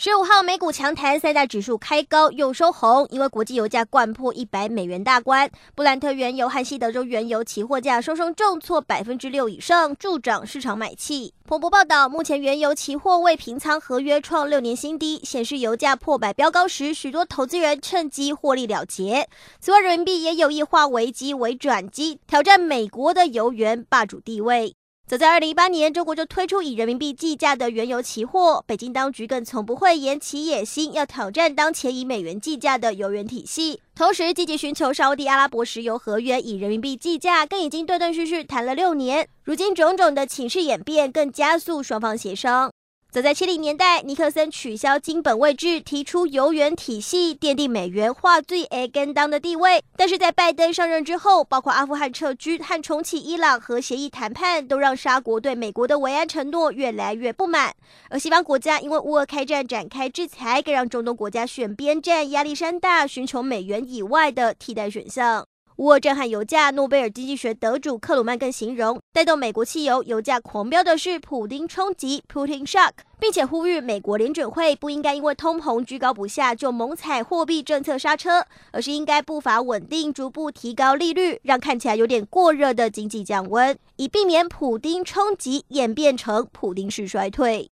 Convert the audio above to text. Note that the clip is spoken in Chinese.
十五号美股强弹，三大指数开高又收红，因为国际油价掼破一百美元大关。布兰特原油和西德州原油期货价双双重挫百分之六以上，助长市场买气。彭博报道，目前原油期货未平仓合约创六年新低，显示油价破百飙高时，许多投资人趁机获利了结。此外，人民币也有意化危机为转机，挑战美国的油源霸主地位。早在二零一八年，中国就推出以人民币计价的原油期货，北京当局更从不会言其野心，要挑战当前以美元计价的油源体系，同时积极寻求沙地阿拉伯石油合约以人民币计价，更已经断断续续谈了六年，如今种种的情势演变，更加速双方协商。早在七零年代，尼克森取消金本位制，提出油源体系，奠定美元化最 A 跟当的地位。但是在拜登上任之后，包括阿富汗撤军和重启伊朗核协议谈判，都让沙国对美国的维安承诺越来越不满。而西方国家因为乌俄开战展开制裁，更让中东国家选边站，压力山大，寻求美元以外的替代选项。乌俄震撼油价，诺贝尔经济学得主克鲁曼更形容，带动美国汽油油价狂飙的是普丁冲击 （Putin Shock），并且呼吁美国联准会不应该因为通膨居高不下就猛踩货币政策刹车，而是应该步伐稳定，逐步提高利率，让看起来有点过热的经济降温，以避免普丁冲击演变成普丁式衰退。